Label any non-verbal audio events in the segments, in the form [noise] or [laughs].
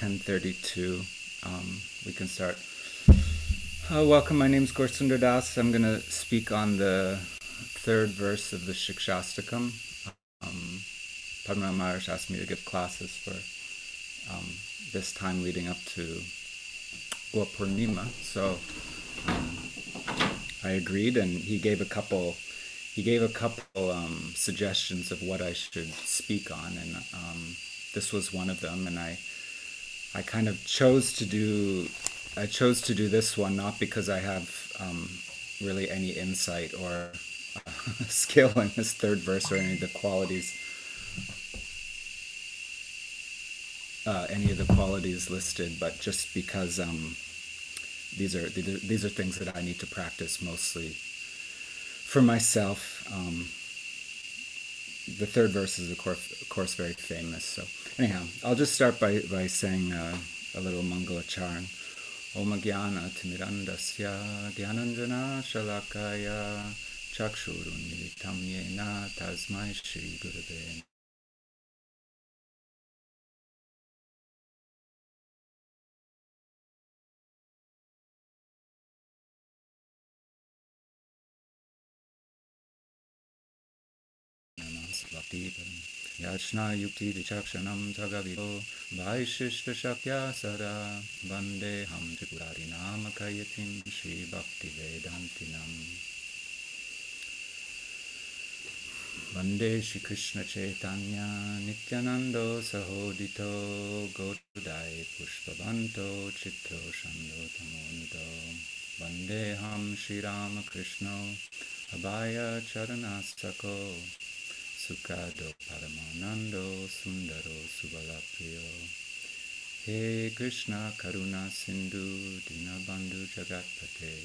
1032. Um, we can start. Uh, welcome, my name is Gaursundar Das. I'm going to speak on the third verse of the Shikshastakam. Um, Padma Maharaj asked me to give classes for um, this time leading up to Purnima. So um, I agreed, and he gave a couple. He gave a couple um, suggestions of what I should speak on, and um, this was one of them. And I, I kind of chose to do. I chose to do this one not because I have um, really any insight or uh, [laughs] skill in this third verse or any of the qualities. Uh, any of the qualities listed, but just because um, these are these are things that I need to practice mostly for myself. Um, the third verse is of course, of course very famous. So anyhow, I'll just start by by saying uh, a little Mangala charan. Om Jnana Timirandasya Gyananjana Shalakaya Chakshurunmilitam Yena Tasmai Shri Gurave भक्तिपरम् याचनायुक्तिविचक्षणं जगविदो भायशिष्टशक्यासरा वन्देऽहं त्रिपुरारिनामखयतिं श्रीभक्तिवेदान्तिनम् वंदे श्रीकृष्णचैतन्या नित्यानन्दो सहोदितो। गोदाय पुष्पवन्तो चित्रोषन्दो तमोनितो वन्देऽहं श्रीरामकृष्णौ। अबाय चरणास्तको Sukado Paramanando Sundaro Subalapriyo He Krishna Karuna Sindhu Dinabandhu Jagatpate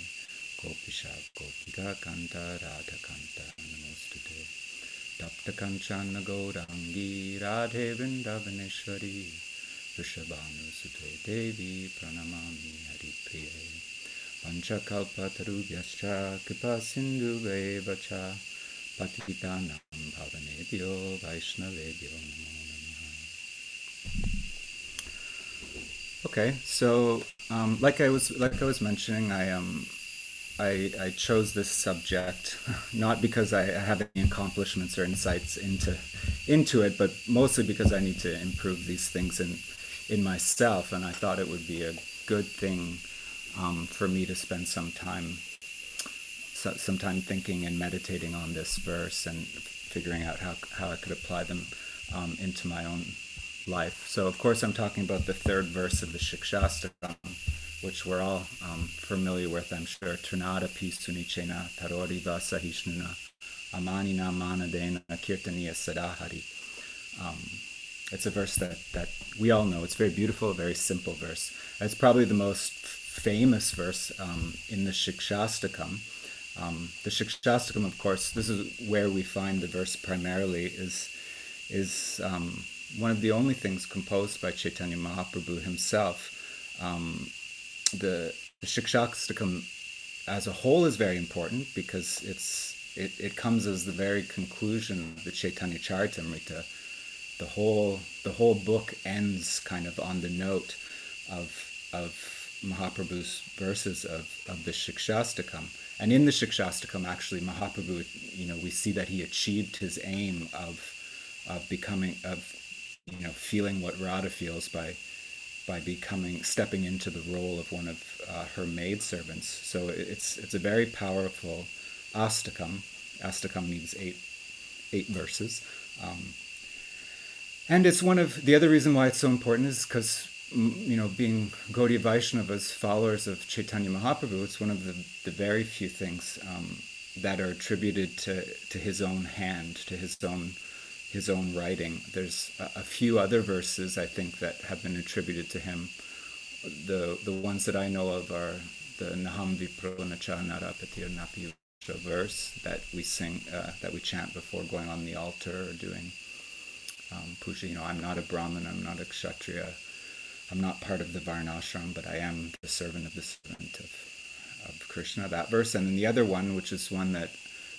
Gopisha Gopika Kanta Radha Kanta Namostute Tapta Kanchana Gaurangi Radhe Vrindavaneshwari Vrishabhanu Sute Devi Pranamami Haripriye Panchakalpa Tarubhyascha Kripa Sindhu Vevacha Patitanam Okay, so um, like I was like I was mentioning, I um I, I chose this subject [laughs] not because I have any accomplishments or insights into into it, but mostly because I need to improve these things in in myself, and I thought it would be a good thing um, for me to spend some time some time thinking and meditating on this verse and figuring out how, how I could apply them um, into my own life. So, of course, I'm talking about the third verse of the Shikshastakam, which we're all um, familiar with, I'm sure. Trinada pisunichena taroriva sahishnuna amanina manadena kirtaniya sadahari. Um, it's a verse that, that we all know. It's very beautiful, a very simple verse. It's probably the most famous verse um, in the Shikshastakam. Um, the Shikshastakam, of course, this is where we find the verse primarily, is, is um, one of the only things composed by Chaitanya Mahaprabhu himself. Um, the, the Shikshastakam as a whole is very important because it's it, it comes as the very conclusion of the Chaitanya Charitamrita. The whole the whole book ends kind of on the note of of Mahaprabhu's verses of, of the Shikshastakam. And in the Shikshastakam, actually, Mahaprabhu, you know, we see that he achieved his aim of, of becoming, of, you know, feeling what Radha feels by, by becoming, stepping into the role of one of uh, her maidservants. So it's, it's a very powerful astakam. Astakam means eight, eight verses. Um, and it's one of the other reason why it's so important is because you know, being Gaudiya Vaishnavas, followers of Chaitanya Mahaprabhu, it's one of the, the very few things um, that are attributed to, to his own hand, to his own his own writing. There's a, a few other verses I think that have been attributed to him. The the ones that I know of are the Naham Vipronacha Narapatir Napi verse that we sing, uh, that we chant before going on the altar or doing um, puja. You know, I'm not a Brahmin, I'm not a Kshatriya. I'm not part of the Varnashram, but I am the servant of the servant of, of Krishna, that verse. And then the other one, which is one that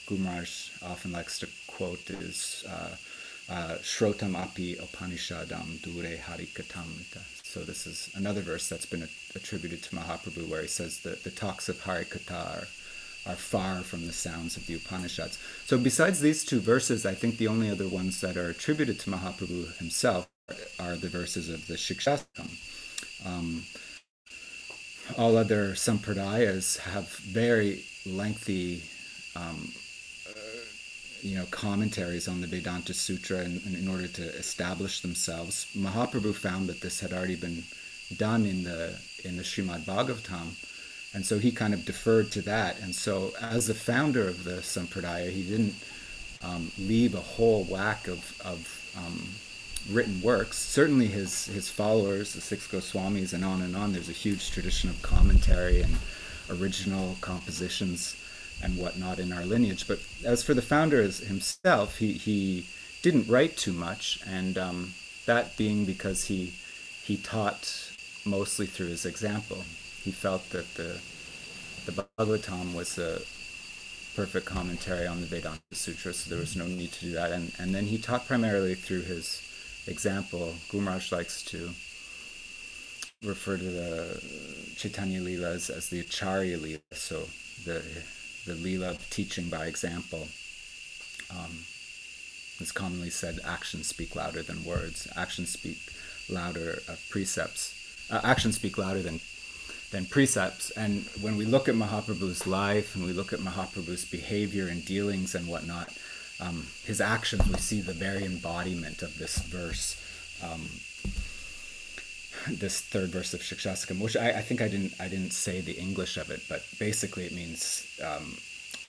Gumraj often likes to quote, is uh, uh, Shrotam api Upanishadam dure harikatamrita. So this is another verse that's been attributed to Mahaprabhu where he says that the talks of Harikatha are, are far from the sounds of the Upanishads. So besides these two verses, I think the only other ones that are attributed to Mahaprabhu himself are the verses of the Shikshastakam. Um, all other sampradayas have very lengthy um, you know commentaries on the Vedanta Sutra in, in, order to establish themselves. Mahaprabhu found that this had already been done in the in the Srimad Bhagavatam, and so he kind of deferred to that. And so, as the founder of the Sampradaya, he didn't um, leave a whole whack of of um, written works. Certainly, his his followers, the six Goswamis, and on and on. There's a huge tradition of commentary and original compositions and whatnot in our lineage. But as for the founder himself, he, he didn't write too much, and um, that being because he he taught mostly through his example. He felt that the the Bhagavatam was a perfect commentary on the Vedanta Sutra, so there was no need to do that. And and then he taught primarily through his example. Gumraj likes to refer to the Chaitanya Leelas as the Acharya Leela, so the the Leela of teaching by example. Um, it's commonly said actions speak louder than words. Actions speak louder of precepts. Uh, actions speak louder than than precepts. And when we look at Mahaprabhu's life and we look at Mahaprabhu's behavior and dealings and whatnot, um, his actions, we see the very embodiment of this verse, um, this third verse of Shikshastakam, which I, I, think I didn't I didn't say the English of it, but basically it means um,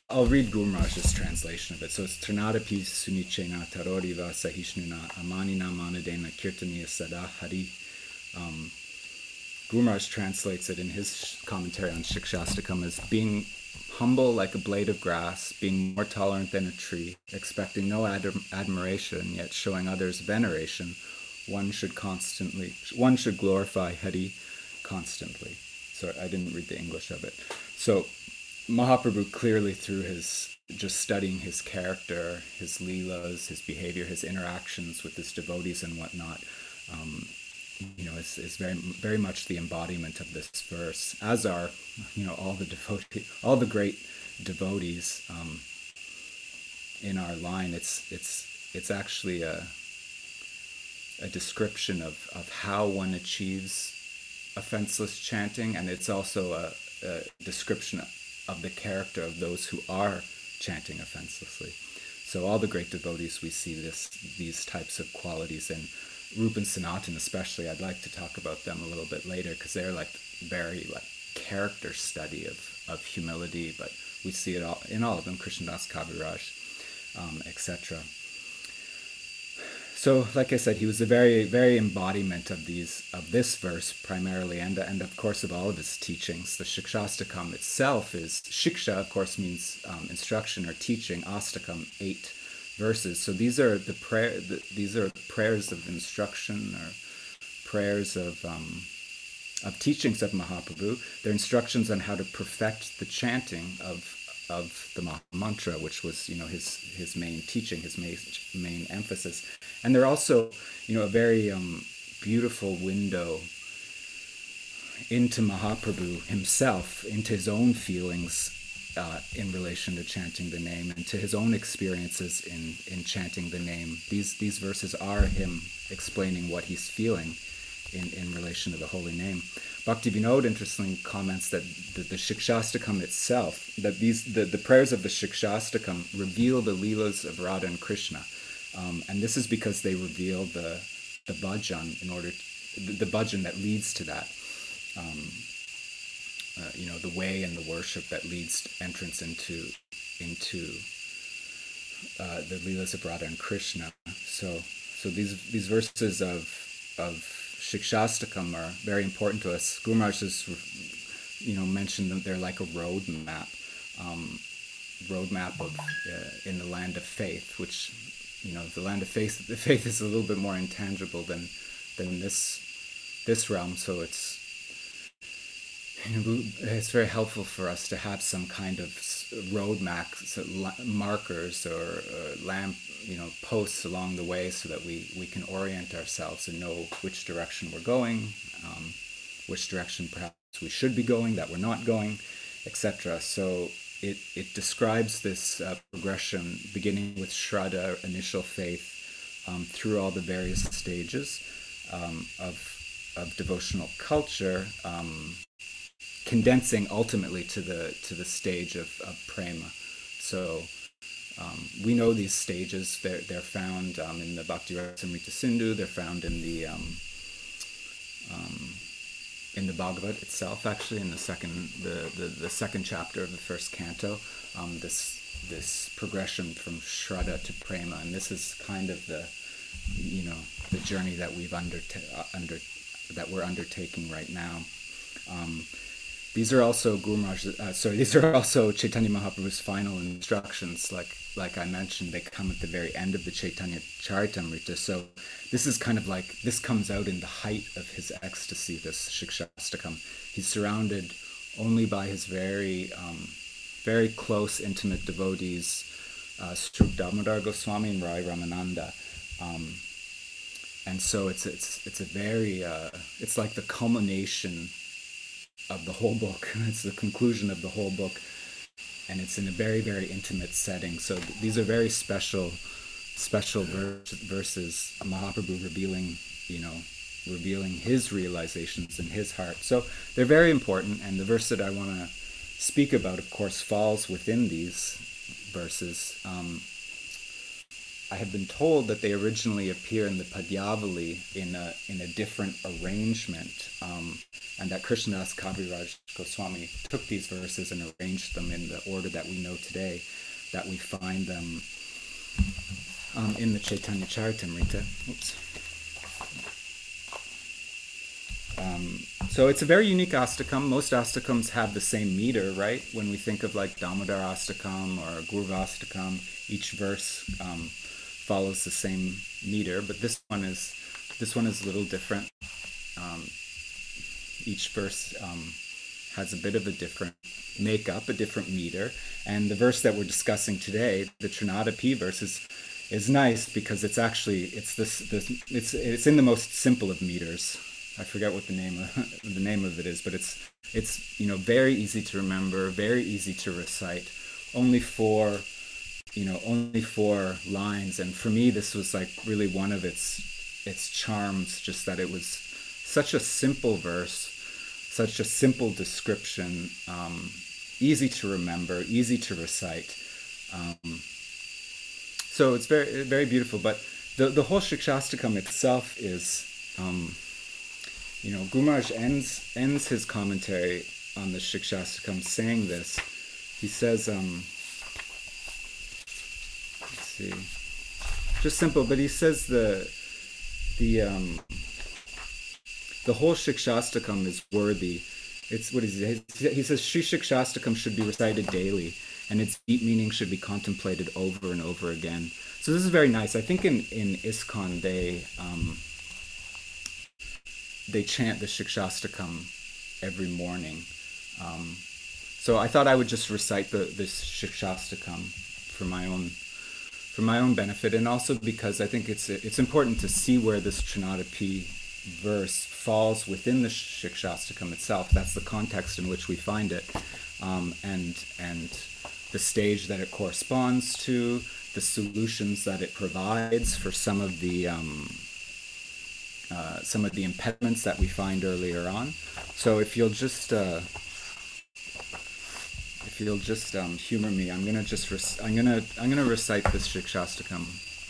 I'll read Gurmaraj's translation of it. So it's Trinadapi Sunichena Taroriva Sahishnuna Amanina Manadena Kirtaniya Sada Hari. Um, translates it in his commentary on Shikshastakam as being humble like a blade of grass, being more tolerant than a tree, expecting no ad- admiration, yet showing others veneration, one should constantly, one should glorify Hari constantly. So I didn't read the English of it. So Mahaprabhu clearly through his just studying his character, his leelas, his behavior, his interactions with his devotees and whatnot, um, you know, is, is very very much the embodiment of this verse. As are, you know, all the devotee, all the great devotees um, in our line. It's it's it's actually a a description of of how one achieves offenseless chanting, and it's also a, a description of the character of those who are chanting offenselessly. So all the great devotees, we see this these types of qualities in Rupa and Sanatan especially, I'd like to talk about them a little bit later because they're like very like character study of, of humility, but we see it all in all of them, Krishnadas Kaviraj, um, etc. So, like I said, he was the very, very embodiment of these of this verse primarily, and and of course of all of his teachings. The Shikshastakam itself is shiksha, of course, means um, instruction or teaching. Astakam, eight verses. So these are the prayer. The, these are prayers of instruction or prayers of um, of teachings of Mahaprabhu. They're instructions on how to perfect the chanting of of the mantra, which was you know his his main teaching, his main main emphasis, and they're also you know a very um, beautiful window into Mahaprabhu himself, into his own feelings uh, in relation to chanting the name and to his own experiences in, in chanting the name. These, these verses are him explaining what he's feeling in, in relation to the holy name. Bhakti Vinod interestingly comments that the, the Shikshastakam itself, that these the, the prayers of the Shikshastakam reveal the Leelas of Radha and Krishna. Um, and this is because they reveal the, the bhajan in order to, the, the bhajan that leads to that. Um, uh, you know, the way and the worship that leads entrance into into uh, the Leelas of Radha and Krishna. So, so these these verses of of Shikshastakam are very important to us. Gurmaraj has, you know, mentioned that they're like a road map, um, roadmap of uh, in the land of faith, which you know, the land of faith. [laughs] The faith is a little bit more intangible than than this this realm. So it's it's very helpful for us to have some kind of road markers or uh, lamp, you know, posts along the way so that we, we can orient ourselves and know which direction we're going, um, which direction perhaps we should be going, that we're not going, etc. So it, it describes this uh, progression beginning with Shraddha, initial faith, um, through all the various stages um, of, of devotional culture, um, condensing ultimately to the to the stage of, of prema. So um, we know these stages. They're they're found um, in the Bhakti Rasamrita Sindhu. They're found in the um, um, in the Bhagavad itself, actually, in the second the, the, the second chapter of the first canto. Um, this this progression from Shraddha to prema, and this is kind of the you know the journey that we've under uh, under that we're undertaking right now. Um, these are also Guru uh, sorry, these are also Chaitanya Mahaprabhu's final instructions. Like like I mentioned, they come at the very end of the Chaitanya Charitamrita. So this is kind of like this comes out in the height of his ecstasy. This Shikshastakam. He's surrounded only by his very um, very close, intimate devotees, uh, Swarup Damodar Goswami and Rai Ramananda. Um, and so it's it's it's a very uh, it's like the culmination of the whole book. [laughs] It's the conclusion of the whole book, and it's in a very very intimate setting. So th- these are very special special verses. Mahaprabhu revealing you know revealing his realizations in his heart. So they're very important, and the verse that I want to speak about, of course, falls within these verses. Um, I have been told that they originally appear in the Padyavali in a, in a different arrangement, um, and that Krishnadas Kaviraj Goswami took these verses and arranged them in the order that we know today, that we find them um, in the Chaitanya Charitamrita. Oops. Um, so it's a very unique astakam. Most astakams have the same meter, right? When we think of like Damodar astakam or Gurvastakam, each verse um, follows the same meter, but this one is this one is a little different. Um, each verse um, has a bit of a different makeup, a different meter, and the verse that we're discussing today, the Trinadapi verse, is is nice because it's actually it's this this it's it's in the most simple of meters. I forget what the name of [laughs] the name of it is, but it's it's you know very easy to remember, very easy to recite. Only four you know only four lines. And for me this was like really one of its its charms just that it was such a simple verse such a simple description um, easy to remember easy to recite. Um, so it's very very beautiful. But the, the whole shikshastakam itself is um, you know Gumaraj ends ends his commentary on the shikshastakam saying this. He says um, see. Just simple, but he says the the um the whole Shikshastakam is worthy. It's what is? He says Sri Shikshastakam should be recited daily, and its deep meaning should be contemplated over and over again. So this is very nice. I think in in ISKCON they um, they chant the Shikshastakam every morning. Um, so I thought I would just recite the this Shikshastakam for my own for my own benefit, and also because I think it's it's important to see where this Trinadapi verse falls within the Shikshastakam itself. That's the context in which we find it, um, and and the stage that it corresponds to, the solutions that it provides for some of the um, uh, some of the impediments that we find earlier on. So if you'll just uh, if you'll just um, humor me, I'm gonna just rec- I'm gonna I'm gonna recite this Shikshastakam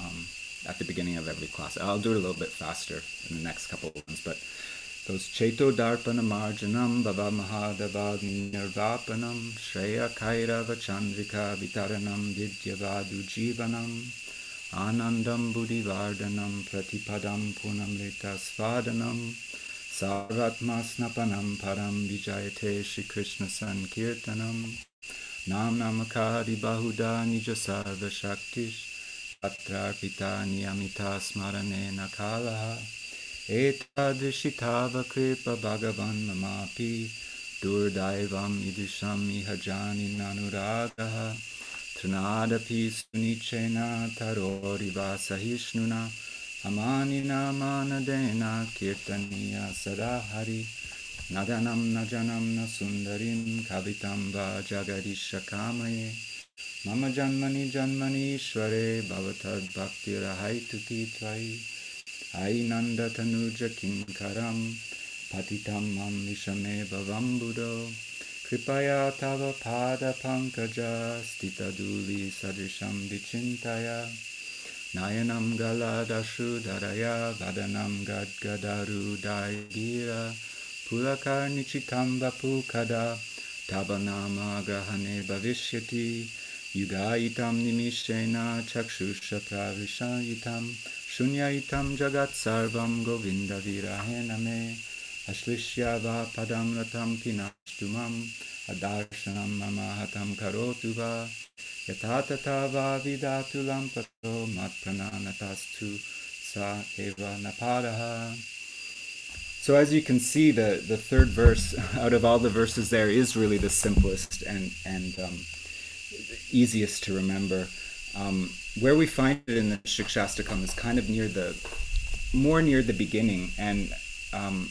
um, at the beginning of every class. I'll do it a little bit faster in the next couple of ones, but those Cheto Darpana Marjanam Baba Mahadavagni Nirvapanam Shreya Kairava Chandrika Vitaranam Vidyavadu Jivanam Anandam Buddhivardhanam Pratipadam Punamrita Svadanam Sarvatma Snapanam Param Vijayate Shri Krishna Sankirtanam Nam Namakadi Bahuda Nija Sarva Shaktish Atrarpita Niyamita Smarane Nakalaha Etadrishitava Kripa Bhagavan Mamapi Durdaivam idisham ihajani nanuragaha Trinadapi sunichena taroriva sahishnuna Amanina manadena kirtaniya sadahari न धनं न जनं न सुन्दरीं कवितं वा जगदिष्यकामये मम जन्मनि जन्मनीश्वरे भव तद्भक्तिरहयितुति त्वयि। है नन्दतनुज किङ्करं पतितं मम विषमे भवम्बुदौ कृपया तव फादफं गजा विचिन्तय। नयनं गलदशुधरया वदनं गद्गदरुदाय Gir Pulakarnichitam vapukada tabanamagahane bhavishyati yugaitam nimishena chakshusha pravishayitam shunyaitam jagat sarvam govinda virahename ashlishya va padam ratam pinashtumam adarsanam mamahatam karotu va यथा तथा वा विदातुलं ततो मत्प्रणानतास्तु सा एव नपारः so as you can see, the, the third verse [laughs] out of all the verses there is really the simplest and and um, easiest to remember. Um, where we find it in the Shikshastakam is kind of near the more near the beginning, and um,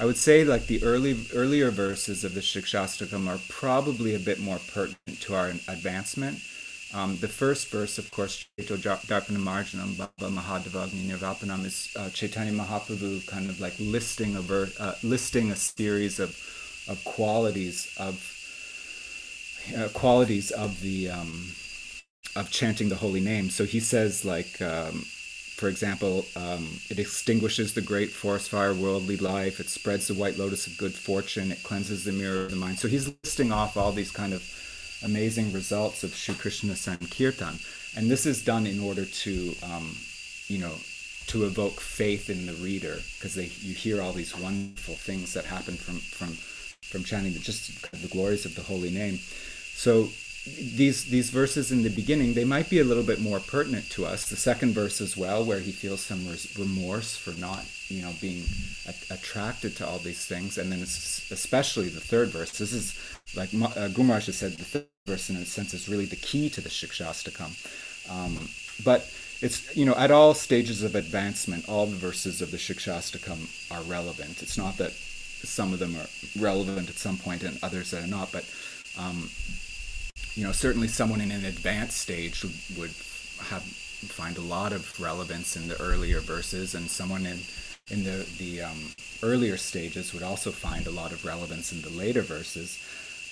I would say like the early earlier verses of the Shikshastakam are probably a bit more pertinent to our advancement. Um, the first verse, of course, Chaito Darpana Marjanam Baba Mahadevagni Nirvapanam is uh, Chaitanya Mahaprabhu kind of like listing a ver- uh, listing a series of of qualities of uh, qualities of the um, of chanting the holy name. So he says like. Um, for example, um, it extinguishes the great forest fire, worldly life. It spreads the white lotus of good fortune. It cleanses the mirror of the mind. So he's listing off all these kind of amazing results of Sri Krishna Sankirtan. And this is done in order to, um, you know, to evoke faith in the reader because you hear all these wonderful things that happen from from from chanting just the glories of the holy name. So these these verses in the beginning they might be a little bit more pertinent to us. The second verse as well, where he feels some remorse for not you know being a- attracted to all these things, and then especially the third verse. This is like uh, Gumaraj has said, the third verse in a sense is really the key to the shikshas Shikshastakam. Um, but it's you know at all stages of advancement, all the verses of the Shikshastakam are relevant. It's not that some of them are relevant at some point and others are not, but um, you know certainly someone in an advanced stage would, have find a lot of relevance in the earlier verses, and someone in in the the um, earlier stages would also find a lot of relevance in the later verses.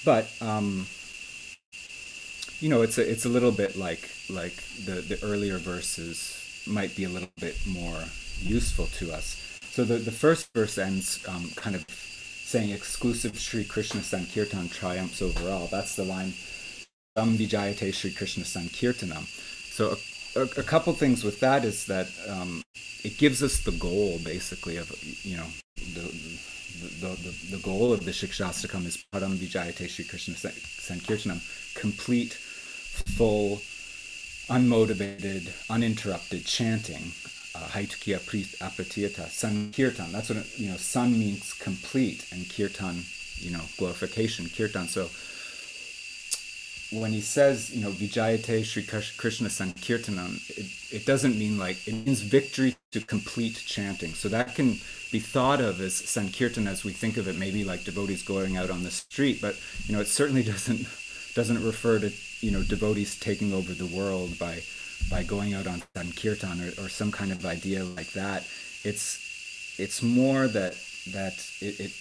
But um, you know, it's a it's a little bit like like the the earlier verses might be a little bit more useful to us. So the the first verse ends um, kind of saying exclusive Sri Krishna Sankirtan triumphs over all. That's the line Tam Vijayate Sri Krishna Sankirtanam. So a, a, a, couple things with that is that um, it gives us the goal basically of you know the the, the, the goal of the Shikshastakam is Param Vijayate Shri Krishna Sankirtanam, complete, full, unmotivated, uninterrupted chanting. Uh, Haitukiya Apratiyata, Sankirtan. That's what, it, you know, San means complete and Kirtan, you know, glorification, Kirtan. So when he says, you know, Vijayate Sri Krishna Sankirtanam, it, it doesn't mean like, it means victory to complete chanting. So that can be thought of as Sankirtan as we think of it, maybe like devotees going out on the street, but, you know, it certainly [laughs] doesn't, doesn't refer to, you know, devotees taking over the world by, by going out on Sankirtan or, or some kind of idea like that. It's, it's more that, that it, it,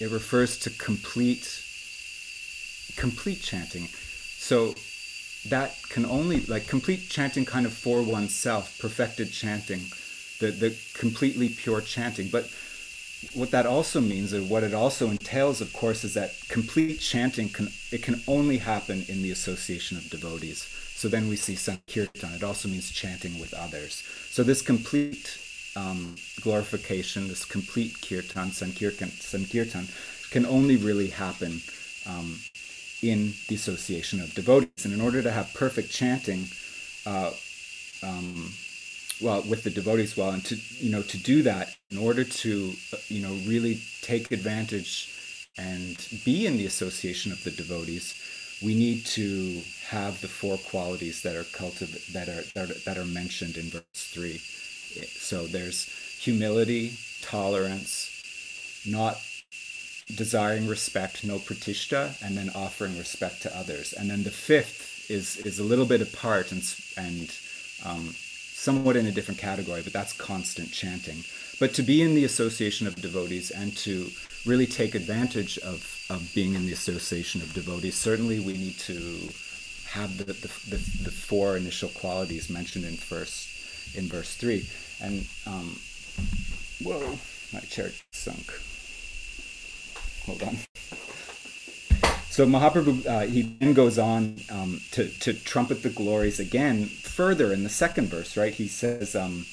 it refers to complete complete chanting. So that can only like complete chanting kind of for oneself, perfected chanting, the the completely pure chanting. But what that also means, or what it also entails, of course, is that complete chanting can it can only happen in the association of devotees. So then we see sankirtan. It also means chanting with others. So this complete um, glorification, this complete kirtan, sankirtan, sankirtan, can only really happen um, in the association of devotees. And in order to have perfect chanting, uh, um, well, with the devotees, well, and to you know to do that, in order to uh, you know really take advantage and be in the association of the devotees, we need to have the four qualities that are cultiv- that are, that are that are mentioned in verse three. So there's humility, tolerance, not desiring respect, no pratishta, and then offering respect to others. And then the fifth is is a little bit apart and and um, somewhat in a different category, but that's constant chanting. But to be in the association of devotees and to really take advantage of, of being in the association of devotees, certainly we need to have the, the, the, the four initial qualities mentioned in verse in verse three. And um, whoa, my chair sunk. Hold on. So Mahaprabhu, uh, he then goes on um, to, to trumpet the glories again further in the second verse, right? He says, um,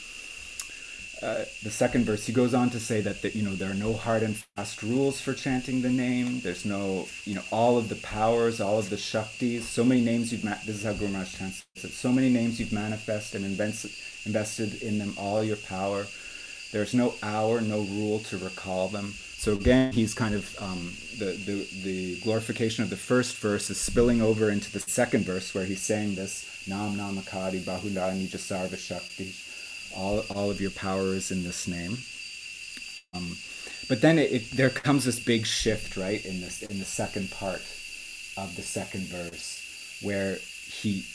uh, the second verse, he goes on to say that, that, you know, there are no hard and fast rules for chanting the name. There's no, you know, all of the powers, all of the shaktis, so many names you've, ma- this is how Guru Maharaj chants it, so many names you've manifested and invested, invested in them all your power. There's no hour, no rule to recall them. So again, he's kind of um, the, the the glorification of the first verse is spilling over into the second verse where he's saying this Nam Namakadi Bahula Nija Sarva Shakti. All all of your power is in this name. Um, but then it, it, there comes this big shift, right, in this in the second part of the second verse, where he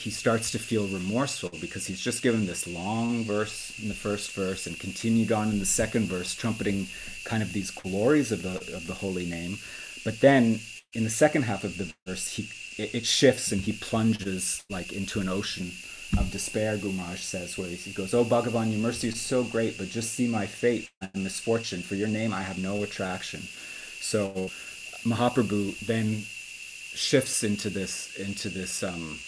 he starts to feel remorseful because he's just given this long verse in the first verse and continued on in the second verse, trumpeting kind of these glories of the of the holy name. But then in the second half of the verse, he it, shifts and he plunges like into an ocean of despair. Gumaj says, where he goes, "Oh Bhagavan, your mercy is so great, but just see my fate and misfortune. For your name, I have no attraction." So Mahaprabhu then shifts into this into this um,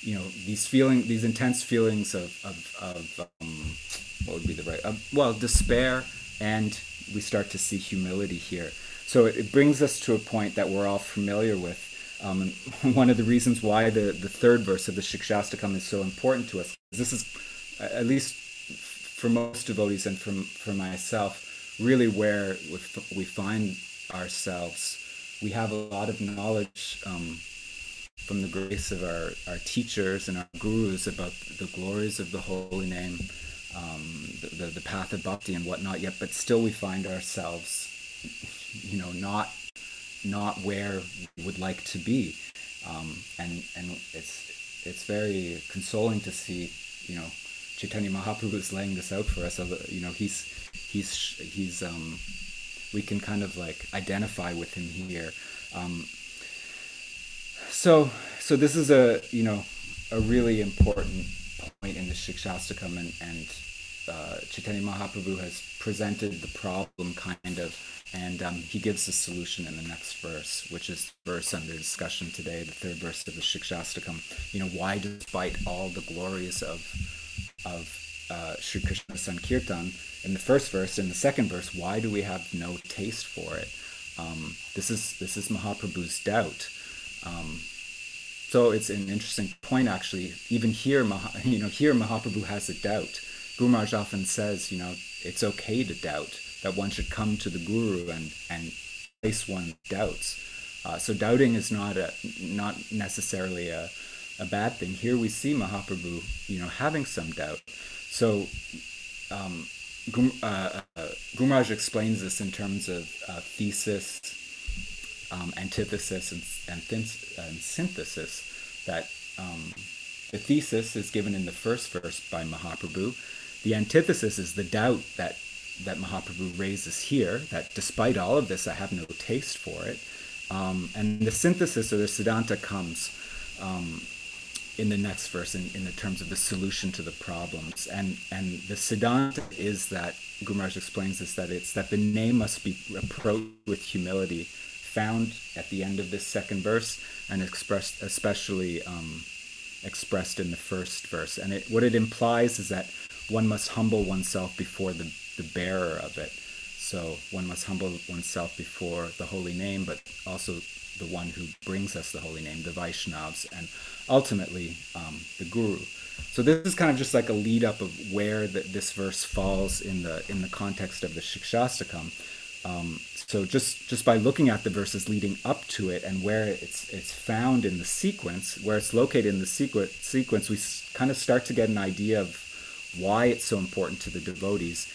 you know these feeling these intense feelings of of, of um, what would be the right uh, well despair and we start to see humility here. So it, brings us to a point that we're all familiar with um, [laughs] one of the reasons why the, the third verse of the Shikshastakam is so important to us this is at least for most devotees and from for myself really where we find ourselves. We have a lot of knowledge um, from the grace of our, our teachers and our gurus about the glories of the holy name, um, the, the, the path of bhakti and whatnot, yet, but still we find ourselves, you know, not not where we would like to be. Um, and and it's it's very consoling to see, you know, Chaitanya Mahaprabhu is laying this out for us. You know, he's he's he's um, we can kind of like identify with him here. Um, so so this is a you know a really important point in the Shikshastakam and, and uh, Chaitanya Mahaprabhu has presented the problem kind of and um, he gives the solution in the next verse which is verse under discussion today the third verse of the Shikshastakam you know why despite all the glories of of uh, Sri Krishna Sankirtan in the first verse in the second verse why do we have no taste for it? Um, this is this is Mahaprabhu's doubt. Um, so it's an interesting point, actually. Even here, [laughs] you know, here Mahaprabhu has a doubt. Guru Maharaj often says, you know, it's okay to doubt. That one should come to the Guru and and face one's doubts. Uh, so doubting is not a not necessarily a a bad thing. Here we see Mahaprabhu, you know, having some doubt. So. Um, uh, uh, explains this in terms of uh, thesis, um, antithesis and, and, thin- and, synthesis that um, the thesis is given in the first verse by Mahaprabhu. The antithesis is the doubt that that Mahaprabhu raises here, that despite all of this, I have no taste for it. Um, and the synthesis or the Siddhanta comes um, in the next verse in, in the terms of the solution to the problems. And, and the Siddhanta is that, Guru Maharaj explains this, that it's that the name must be approached with humility found at the end of this second verse and expressed especially um, expressed in the first verse. And it, what it implies is that one must humble oneself before the, the bearer of it. So one must humble oneself before the holy name but also the one who brings us the holy name the vaishnavas and ultimately um, the guru. So this is kind of just like a lead up of where the, this verse falls in the in the context of the shikshastakam Um, so just just by looking at the verses leading up to it and where it's it's found in the sequence, where it's located in the sequence, sequence, we kind of start to get an idea of why it's so important to the devotees,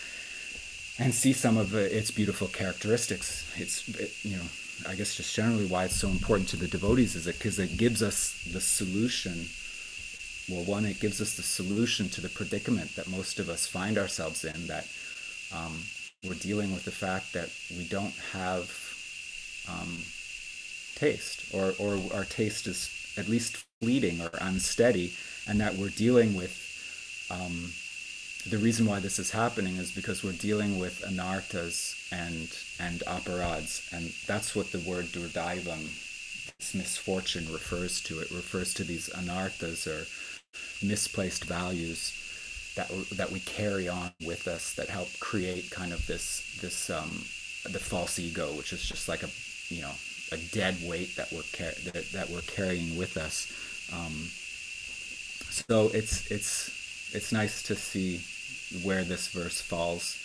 and see some of its beautiful characteristics. It's it, you know I guess just generally why it's so important to the devotees is it because it gives us the solution. Well, one, it gives us the solution to the predicament that most of us find ourselves in. That um, we're dealing with the fact that we don't have um, taste, or or our taste is at least fleeting or unsteady, and that we're dealing with um, the reason why this is happening is because we're dealing with anarthas and and aparads, and that's what the word durdaivam, this misfortune, refers to. It refers to these anarthas or misplaced values that that we carry on with us that help create kind of this this um, the false ego, which is just like a you know a dead weight that we're car- that, that we're carrying with us. Um, so it's it's it's nice to see where this verse falls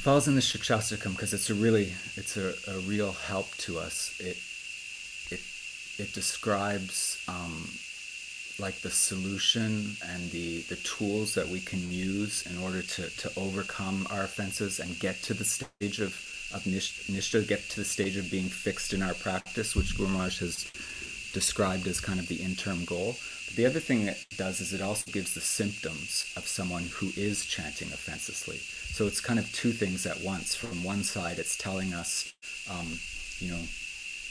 falls in the Shikshastakam because it's a really it's a, a real help to us. It it it describes um, like the solution and the the tools that we can use in order to to overcome our offenses and get to the stage of of nishta, get to the stage of being fixed in our practice, which Guru Maharaj has described as kind of the interim goal. But the other thing it does is it also gives the symptoms of someone who is chanting offensively. So it's kind of two things at once. From one side, it's telling us, um, you know,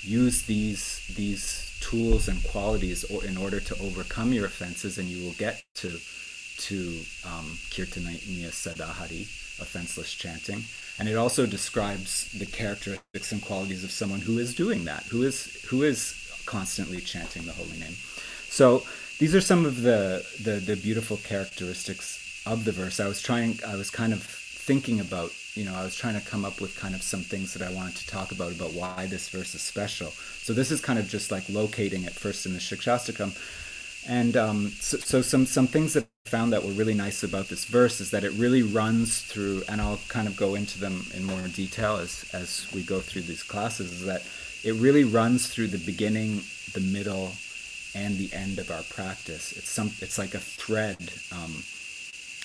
use these these tools and qualities or in order to overcome your offenses, and you will get to to um, kirtaniya sadahari, offenseless chanting. And it also describes the characteristics and qualities of someone who is doing that, who is who is constantly chanting the holy name. So these are some of the, the, the beautiful characteristics of the verse. I was trying, I was kind of thinking about, you know, I was trying to come up with kind of some things that I wanted to talk about about why this verse is special. So this is kind of just like locating it first in the Shikshastakam. And um, so, so, some some things that I found that were really nice about this verse is that it really runs through, and I'll kind of go into them in more detail as as we go through these classes. Is that it really runs through the beginning, the middle, and the end of our practice. It's some. It's like a thread. Um,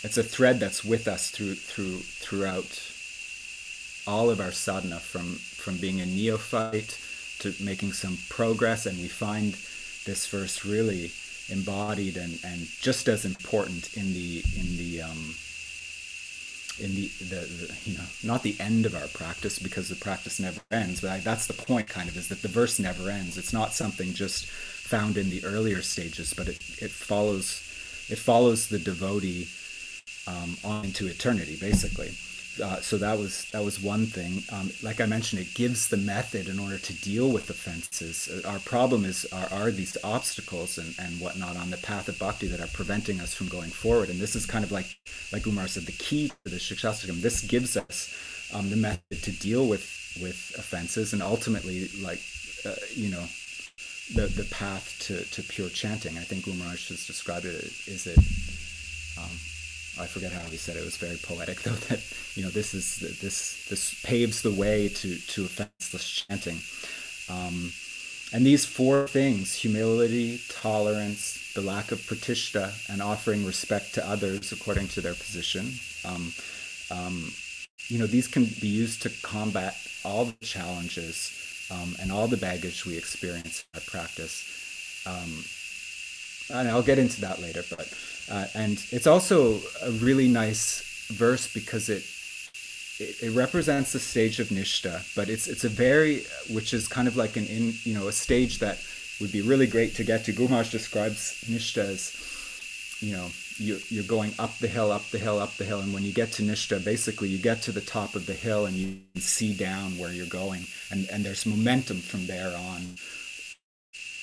it's a thread that's with us through through throughout all of our sadhana, from from being a neophyte to making some progress, and we find this verse really embodied and, and just as important in the in the um, in the, the, the, you know not the end of our practice because the practice never ends but I, that's the point kind of is that the verse never ends. It's not something just found in the earlier stages but it, it follows it follows the devotee um, on into eternity basically uh, so that was that was one thing. Um, like I mentioned, it gives the method in order to deal with offenses. Uh, our problem is are, are these obstacles and, and whatnot on the path of bhakti that are preventing us from going forward. And this is kind of like like Umar said, the key to the Shikshastakam. This gives us um, the method to deal with with offenses and ultimately like uh, you know the the path to, to pure chanting. I think Umar has described it is it. Um, I forget how he said it. it was very poetic [laughs] though that you know this is this this paves the way to to offenseless chanting um, and these four things humility tolerance the lack of pratishta and offering respect to others according to their position um, um, you know these can be used to combat all the challenges um, and all the baggage we experience in our practice um, and I'll get into that later but uh, and it's also a really nice verse because it, it, it represents the stage of nishta, but it's it's a very which is kind of like an in you know a stage that would be really great to get to. Guru describes nishta as you know you, you're going up the hill, up the hill, up the hill, and when you get to nishta, basically you get to the top of the hill and you see down where you're going, and and there's momentum from there on.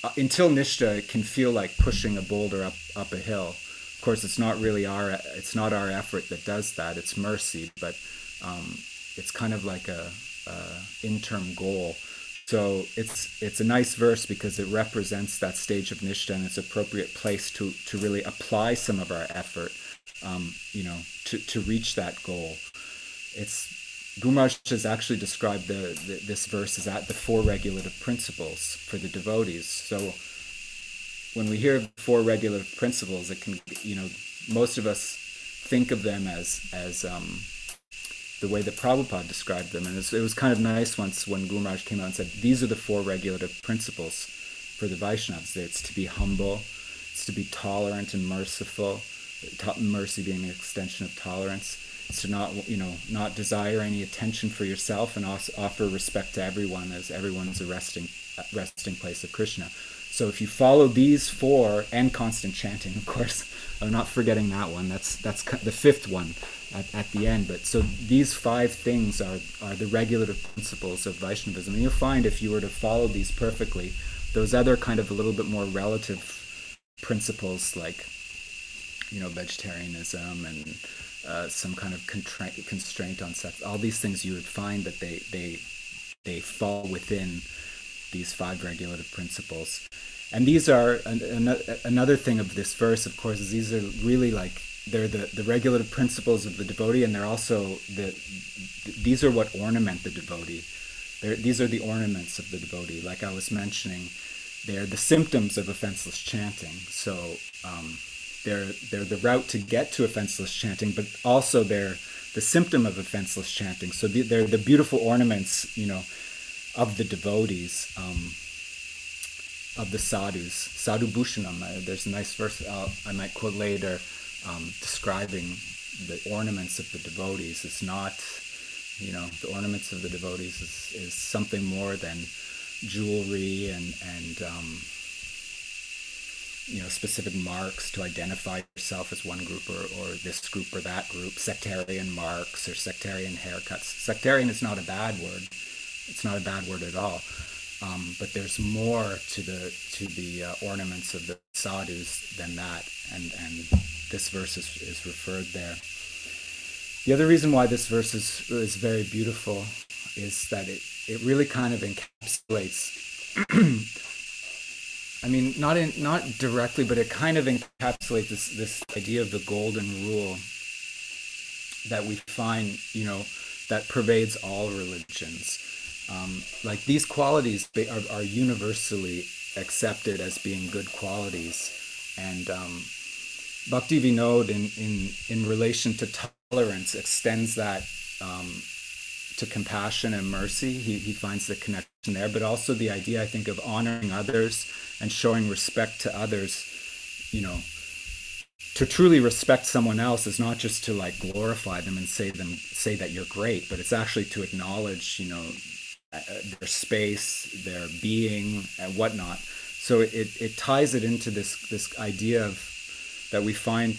Uh, until nishta, it can feel like pushing a boulder up up a hill of course, it's not really our it's not our effort that does that. It's mercy, but um, it's kind of like a, a interim goal. So it's it's a nice verse because it represents that stage of nishta and it's appropriate place to to really apply some of our effort, um, you know, to to reach that goal. It's Gumaraj has actually described the, the, this verse as at the four regulative principles for the devotees. So when we hear four regulative principles, it can, you know, most of us think of them as as um, the way that Prabhupada described them. And it was, it was kind of nice once when Gumaraj came out and said, these are the four regulative principles for the Vaishnavas. It's to be humble, it's to be tolerant and merciful, mercy being an extension of tolerance. It's to not, you know, not desire any attention for yourself and offer respect to everyone as everyone's a resting, resting place of Krishna. So if you follow these four and constant chanting, of course, I'm not forgetting that one. That's that's the fifth one at, at the end. But so these five things are are the regulative principles of Vaishnavism. And you'll find if you were to follow these perfectly, those other kind of a little bit more relative principles like you know vegetarianism and uh, some kind of contra- constraint on sex all these things you would find that they they they fall within these five regulative principles. And these are an, an, another thing of this verse of course is these are really like they're the, the regulative principles of the devotee and they're also the these are what ornament the devotee. They're, these are the ornaments of the devotee. Like i was mentioning they're the symptoms of offenseless chanting. So um, they're they're the route to get to offenseless chanting but also they're the symptom of offenseless chanting. So they're the beautiful ornaments you know of the devotees um, of the sadhus. Sadhu Bhushanam, uh, there's a nice verse uh, I might quote later um, describing the ornaments of the devotees. It's not, you know, the ornaments of the devotees is, is something more than jewelry and, and um, you know, specific marks to identify yourself as one group or, or this group or that group, sectarian marks or sectarian haircuts. Sectarian is not a bad word. It's not a bad word at all. Um, but there's more to the to the uh, ornaments of the sadhus than that, and and this verse is, is referred there. The other reason why this verse is is very beautiful is that it it really kind of encapsulates. [clears throat] I mean, not in not directly, but it kind of encapsulates this this idea of the golden rule that we find, you know, that pervades all religions um, like these qualities are, are, universally accepted as being good qualities. And um, Bhakti Vinod, in, in, in relation to tolerance, extends that um, to compassion and mercy. He, he finds the connection there, but also the idea, I think, of honoring others and showing respect to others. You know, to truly respect someone else is not just to like glorify them and say them say that you're great, but it's actually to acknowledge, you know, their space, their being, and whatnot. So it, it ties it into this this idea of that we find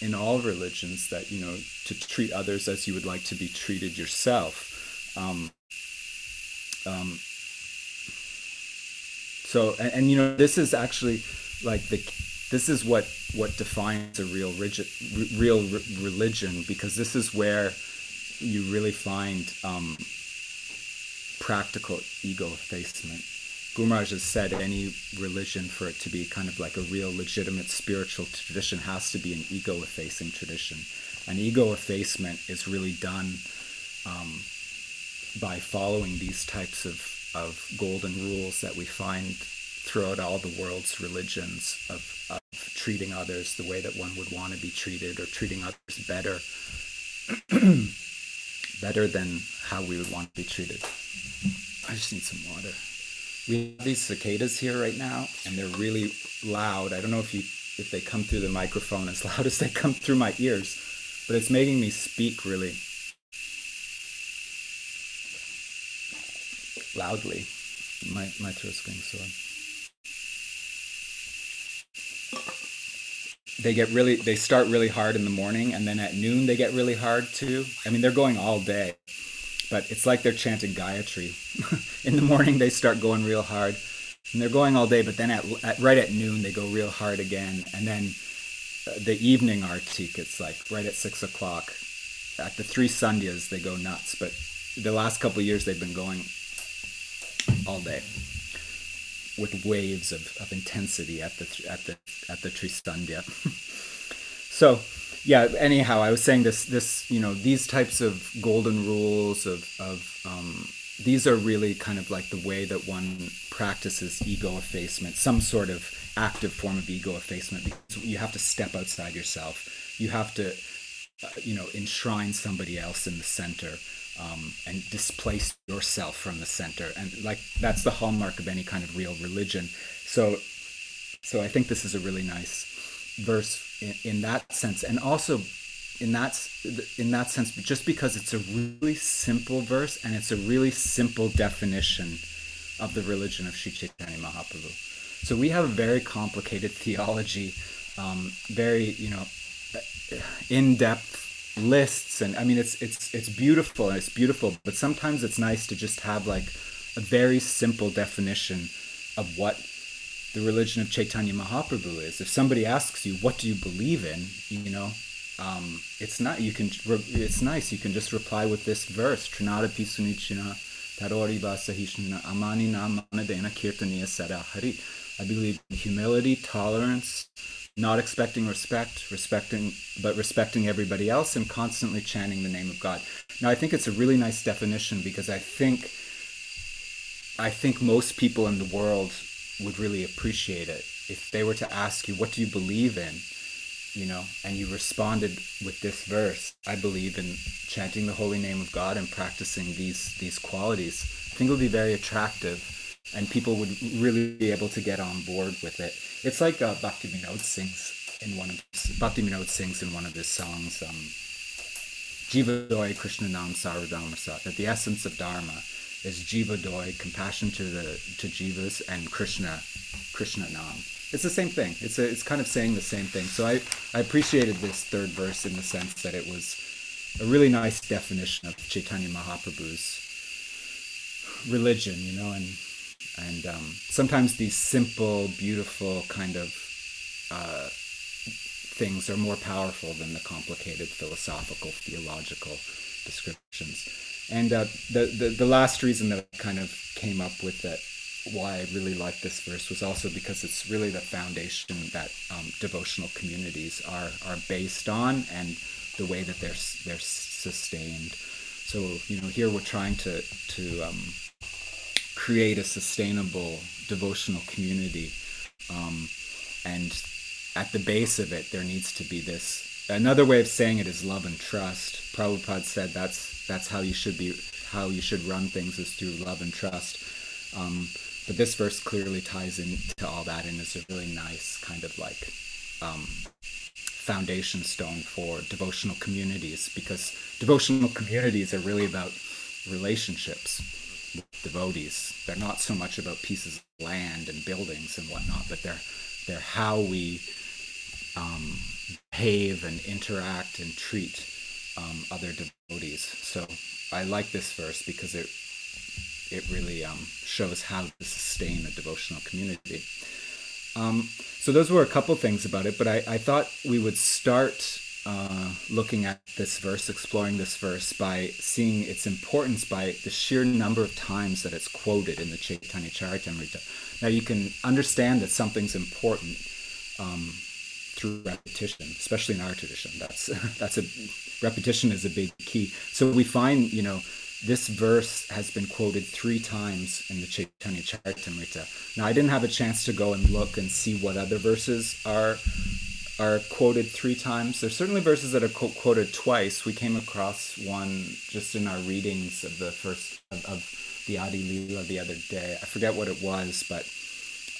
in all religions that you know to treat others as you would like to be treated yourself. Um, um, so and, and, you know this is actually like the this is what what defines a real rigid, real religion because this is where you really find um, practical ego effacement. Gumaraj has said any religion, for it to be kind of like a real legitimate spiritual tradition, has to be an ego effacing tradition. And ego effacement is really done um, by following these types of, of golden rules that we find throughout all the world's religions of, of treating others the way that one would want to be treated or treating others better [clears throat] better than how we would want to be treated. I just need some water. We have these cicadas here right now, and they're really loud. I don't know if you if they come through the microphone as [laughs] loud as they come through my ears, but it's making me speak really loudly. My my throat's going sore. They get really they start really hard in the morning, and then at noon they get really hard too. I mean, they're going all day but it's like they're chanting Gayatri. [laughs] in the morning, they start going real hard, and they're going all day, but then at, at right at noon, they go real hard again. And then uh, the evening artik, it's like right at six o'clock. At the three sandhyas, they go nuts, but the last couple years, they've been going all day with waves of, of intensity at the at the at the Trisandhya. [laughs] so yeah. Anyhow, I was saying this. This you know these types of golden rules of of um, these are really kind of like the way that one practices ego effacement, some sort of active form of ego effacement. Because you have to step outside yourself. You have to, uh, you know, enshrine somebody else in the center. Um, and displace yourself from the center and like that's the hallmark of any kind of real religion so so i think this is a really nice verse in, in that sense and also in that in that sense just because it's a really simple verse and it's a really simple definition of the religion of Sri Chaitanya Mahaprabhu. So we have a very complicated [laughs] theology, um, very you know in-depth lists, and I mean it's it's it's beautiful and it's beautiful, but sometimes it's nice to just have like a very simple definition of what the religion of Chaitanya Mahaprabhu is. If somebody asks you, "What do you believe in?" you know, um, it's not. You can. It's nice. You can just reply with this verse: "Trinada pisunichina tarori vasahishna amani namanadena kirtaniya sada hari." I believe in humility, tolerance, not expecting respect, respecting but respecting everybody else, and constantly chanting the name of God. Now, I think it's a really nice definition because I think I think most people in the world would really appreciate it if they were to ask you, "What do you believe in?" you know, and you responded with this verse, I believe in chanting the holy name of God and practicing these these qualities. I think it would be very attractive, and people would really be able to get on board with it. It's like uh, Bhakti Vinod sings in one of Bhakti Vinod sings in one of his songs, um, Jiva Doi Krishna Nam Sarvadharma Sat, that the essence of Dharma is Jiva Doi, compassion to the to jivas, and Krishna, Krishna Nam it's the same thing. It's a, it's kind of saying the same thing. So I, I appreciated this third verse in the sense that it was a really nice definition of Chaitanya Mahaprabhu's religion, you know, and and um, sometimes these simple, beautiful kind of uh, things are more powerful than the complicated philosophical, theological descriptions. And uh, the, the the last reason that kind of came up with that why I really like this verse was also because it's really the foundation that um, devotional communities are are based on and the way that they're they're sustained. So you know here we're trying to to um, create a sustainable devotional community, um, and at the base of it there needs to be this. Another way of saying it is love and trust. Prabhupada said that's that's how you should be how you should run things is through love and trust. Um, but this verse clearly ties into all that and is a really nice kind of like um, foundation stone for devotional communities because devotional communities are really about relationships with devotees. They're not so much about pieces of land and buildings and whatnot, but they're they're how we um, behave and interact and treat um, other devotees. So I like this verse because it it really um, shows how to sustain a devotional community. Um, so those were a couple things about it, but I, I thought we would start uh, looking at this verse, exploring this verse by seeing its importance by the sheer number of times that it's quoted in the Chaitanya Charitamrita. Now you can understand that something's important um, through repetition, especially in our tradition. That's [laughs] that's a repetition is a big key. So we find, you know, this verse has been quoted three times in the Chaitanya Charitamrita. Now, I didn't have a chance to go and look and see what other verses are are quoted three times. There's certainly verses that are quoted twice. We came across one just in our readings of the first of, of the Adi Lila the other day. I forget what it was, but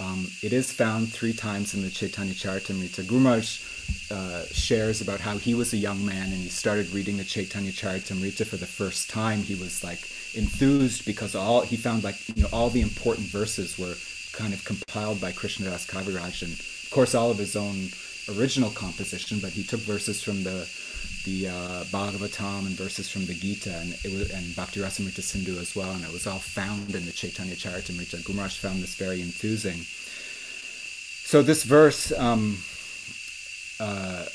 um, it is found three times in the Chaitanya Charitamrita. Gurumaj uh, shares about how he was a young man and he started reading the Chaitanya Charitamrita for the first time. He was like enthused because all he found like you know all the important verses were kind of compiled by Krishnadas Kaviraj and of course all of his own original composition, but he took verses from the the uh, Bhagavatam and verses from the Gita and it was and Bhakti Rasamrita Sindhu as well, and it was all found in the Chaitanya Charitamrita. Gurumaj found this very enthusing. So this verse. Um, uh,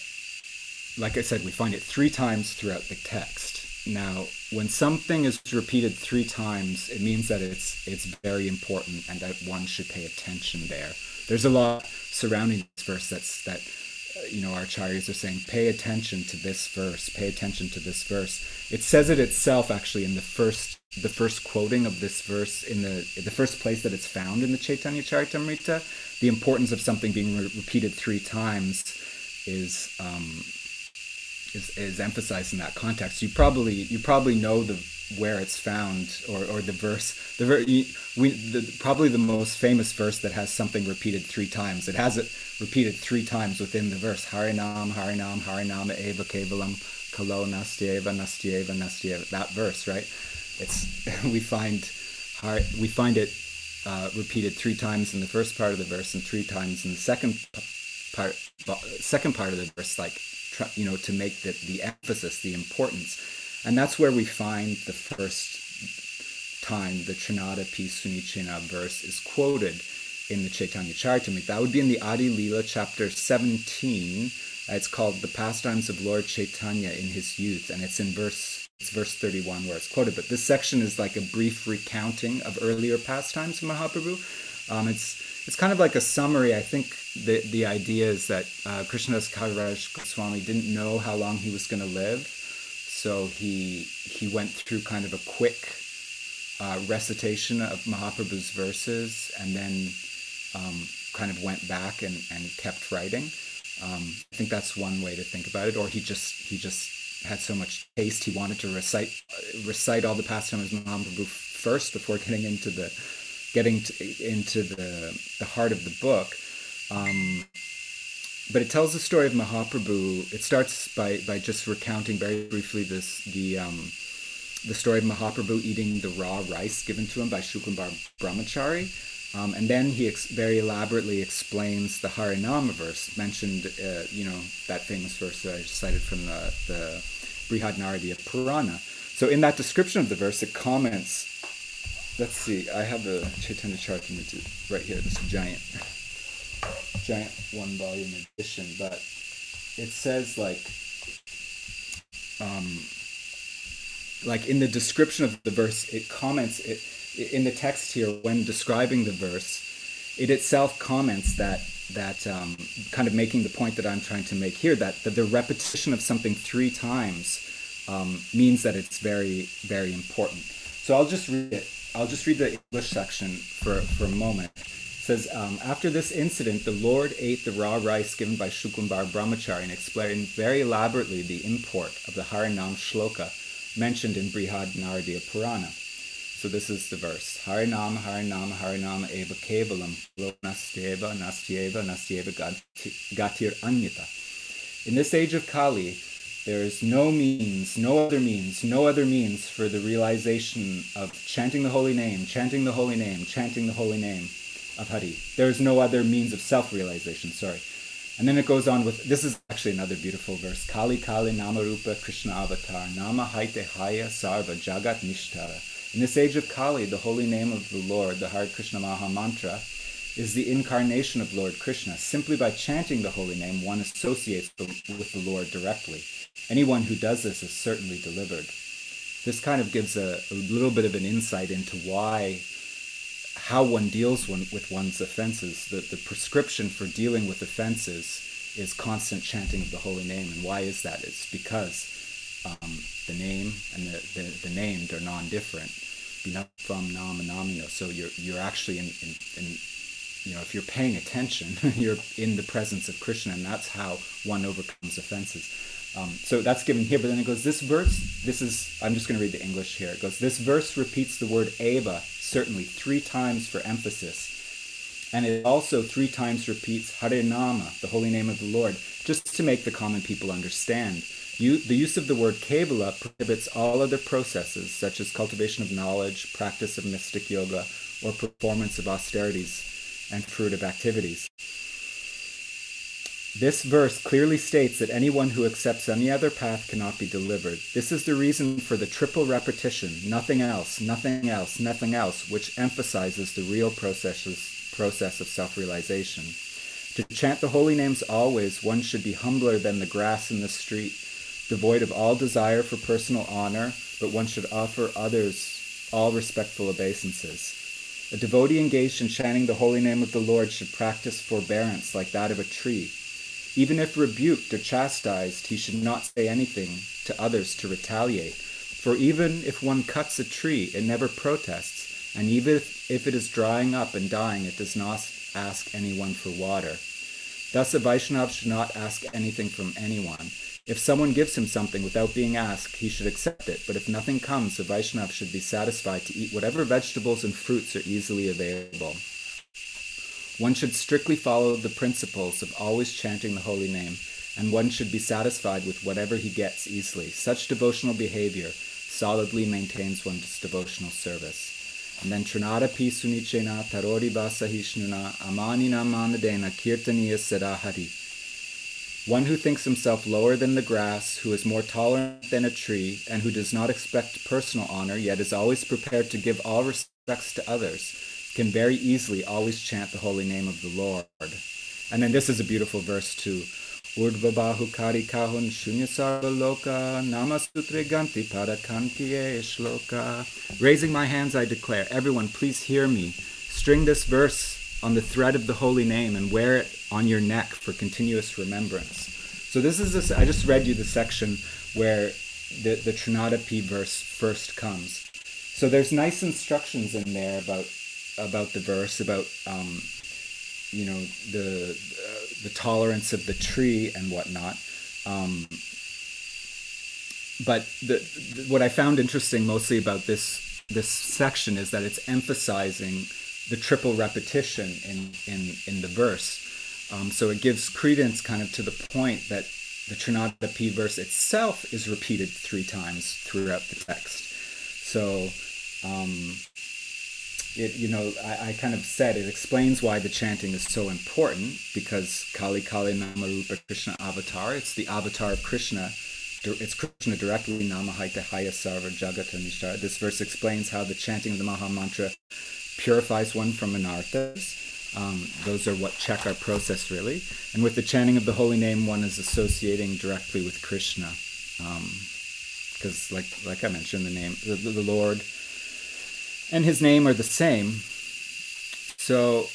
like I said, we find it three times throughout the text. Now, when something is repeated three times, it means that it's it's very important and that one should pay attention there. There's a lot surrounding this verse that's that you know, our acharyas are saying, pay attention to this verse, pay attention to this verse. It says it itself actually in the first the first quoting of this verse in the the first place that it's found in the Chaitanya Charitamrita. The importance of something being re- repeated three times is um, is, is emphasized in that context. You probably you probably know the where it's found or, or the verse the ver- we the, probably the most famous verse that has something repeated three times. It has it repeated three times within the verse. Harinam, Harinam, Harinam, Eva Kevalam, Kalo Nastyeva, Nastyeva, Nastyeva. That verse, right? It's [laughs] we find we find it uh, repeated three times in the first part of the verse and three times in the second part second part of the verse, like you know, to make the, the emphasis, the importance. And that's where we find the first time the Trinadapi Sunichina verse is quoted in the Chaitanya Charitamrita. That would be in the Adi Lila chapter 17. It's called The Pastimes of Lord Chaitanya in His Youth, and it's in verse it's verse 31 where it's quoted. But this section is like a brief recounting of earlier pastimes of Mahaprabhu. Um, it's it's kind of like a summary. I think the the idea is that uh, Krishnadas Kaviraj Goswami didn't know how long he was going to live, so he he went through kind of a quick uh, recitation of Mahaprabhu's verses, and then um, kind of went back and, and kept writing. Um, I think that's one way to think about it. Or he just he just had so much taste he wanted to recite recite all the pastimes of Mahaprabhu first before getting into the getting to, into the the heart of the book. Um, but it tells the story of Mahaprabhu. It starts by by just recounting very briefly this the um, the story of Mahaprabhu eating the raw rice given to him by Shuklambar Brahmachari. Um, and then he ex- very elaborately explains the Harinama verse, mentioned, uh, you know, that famous verse that I just cited from the, the Brihad Naradiya Purana. So in that description of the verse, it comments, let's see, I have the Chaitanya Charitamrita right here, this giant, giant one volume edition, but it says like, um, like in the description of the verse, it comments, it, in the text here, when describing the verse, it itself comments that that um, kind of making the point that I'm trying to make here that, that the repetition of something three times um, means that it's very very important. So I'll just read it. I'll just read the English section for, for a moment. It says, um, after this incident, the Lord ate the raw rice given by Shuklambar Brahmachari and explained very elaborately the import of the Harinam Shloka mentioned in Brihad Naradiya Purana. So this is the verse. Harinam, Harinam, Harinam, Eva Kevalam, Lo Nastyeva, Nastyeva, Nastyeva Gatir Anyata. In this age of Kali, there is no means, no other means, no other means for the realization of chanting the holy name, chanting the holy name, chanting the holy name of Hari. There is no other means of self-realization, sorry. And then it goes on with, this is actually another beautiful verse. Kali Kali Namarupa Krishna Avatar, Nama Haite Haya Sarva Jagat Nishtara. In this age of Kali, the holy name of the Lord, the Hare Krishna Maha Mantra, is the incarnation of Lord Krishna. Simply by chanting the holy name, one associates with the Lord directly. Anyone who does this is certainly delivered. This kind of gives a, a little bit of an insight into why, how one deals one, with one's offenses. The, the prescription for dealing with offenses is constant chanting of the holy name. And why is that? It's because um, the name and the, the, the named are non-different. from nama namio. So you're you're actually in, in, in you know if you're paying attention, [laughs] you're in the presence of Krishna, and that's how one overcomes offenses. Um, so that's given here, but then it goes this verse. This is I'm just going to read the English here. It goes this verse repeats the word Eva certainly three times for emphasis, and it also three times repeats Hare Nama, the holy name of the Lord, just to make the common people understand the use of the word Kevala prohibits all other processes, such as cultivation of knowledge, practice of mystic yoga, or performance of austerities and fruitive activities. This verse clearly states that anyone who accepts any other path cannot be delivered. This is the reason for the triple repetition, nothing else, nothing else, nothing else, which emphasizes the real processes, process of self-realization. To chant the holy names always, one should be humbler than the grass in the street, devoid of all desire for personal honor, but one should offer others all respectful obeisances. A devotee engaged in chanting the holy name of the Lord should practice forbearance like that of a tree. Even if rebuked or chastised, he should not say anything to others to retaliate. For even if one cuts a tree, it never protests, and even if it is drying up and dying, it does not ask anyone for water. Thus, a Vaishnav should not ask anything from anyone. If someone gives him something without being asked, he should accept it, but if nothing comes, a Vaishnav should be satisfied to eat whatever vegetables and fruits are easily available. One should strictly follow the principles of always chanting the holy name, and one should be satisfied with whatever he gets easily. Such devotional behavior solidly maintains one's devotional service. And then Trinada pi sunichena tarori vasahishnuna amanina manadena kirtaniya sedahari. One who thinks himself lower than the grass, who is more tolerant than a tree, and who does not expect personal honor, yet is always prepared to give all respects to others, can very easily always chant the holy name of the Lord. And then this is a beautiful verse too. Urdvabahu kari kahun shunyasarva loka namasutre ganti parakantiye shloka. Raising my hands, I declare, everyone, please hear me. String this verse on the thread of the holy name and wear it on your neck for continuous remembrance. So this is this. I just read you the section where the the Trinadapi verse first comes. So there's nice instructions in there about about the verse about um, you know the uh, the tolerance of the tree and whatnot. Um, but the, the, what I found interesting mostly about this this section is that it's emphasizing the triple repetition in in in the verse. Um, so it gives credence kind of to the point that the Trinadapi verse itself is repeated three times throughout the text. So um, it you know I, I, kind of said it explains why the chanting is so important because Kali Kali Namarupa Krishna avatar. It's the avatar of Krishna. It's Krishna directly Namahaita Haya Sarva Jagata Nishara. This verse explains how the chanting of the Maha Mantra purifies one from anarthas. Um, those are what check our process really. And with the chanting of the holy name, one is associating directly with Krishna, because um, like like I mentioned, the name the, the Lord and his name are the same. So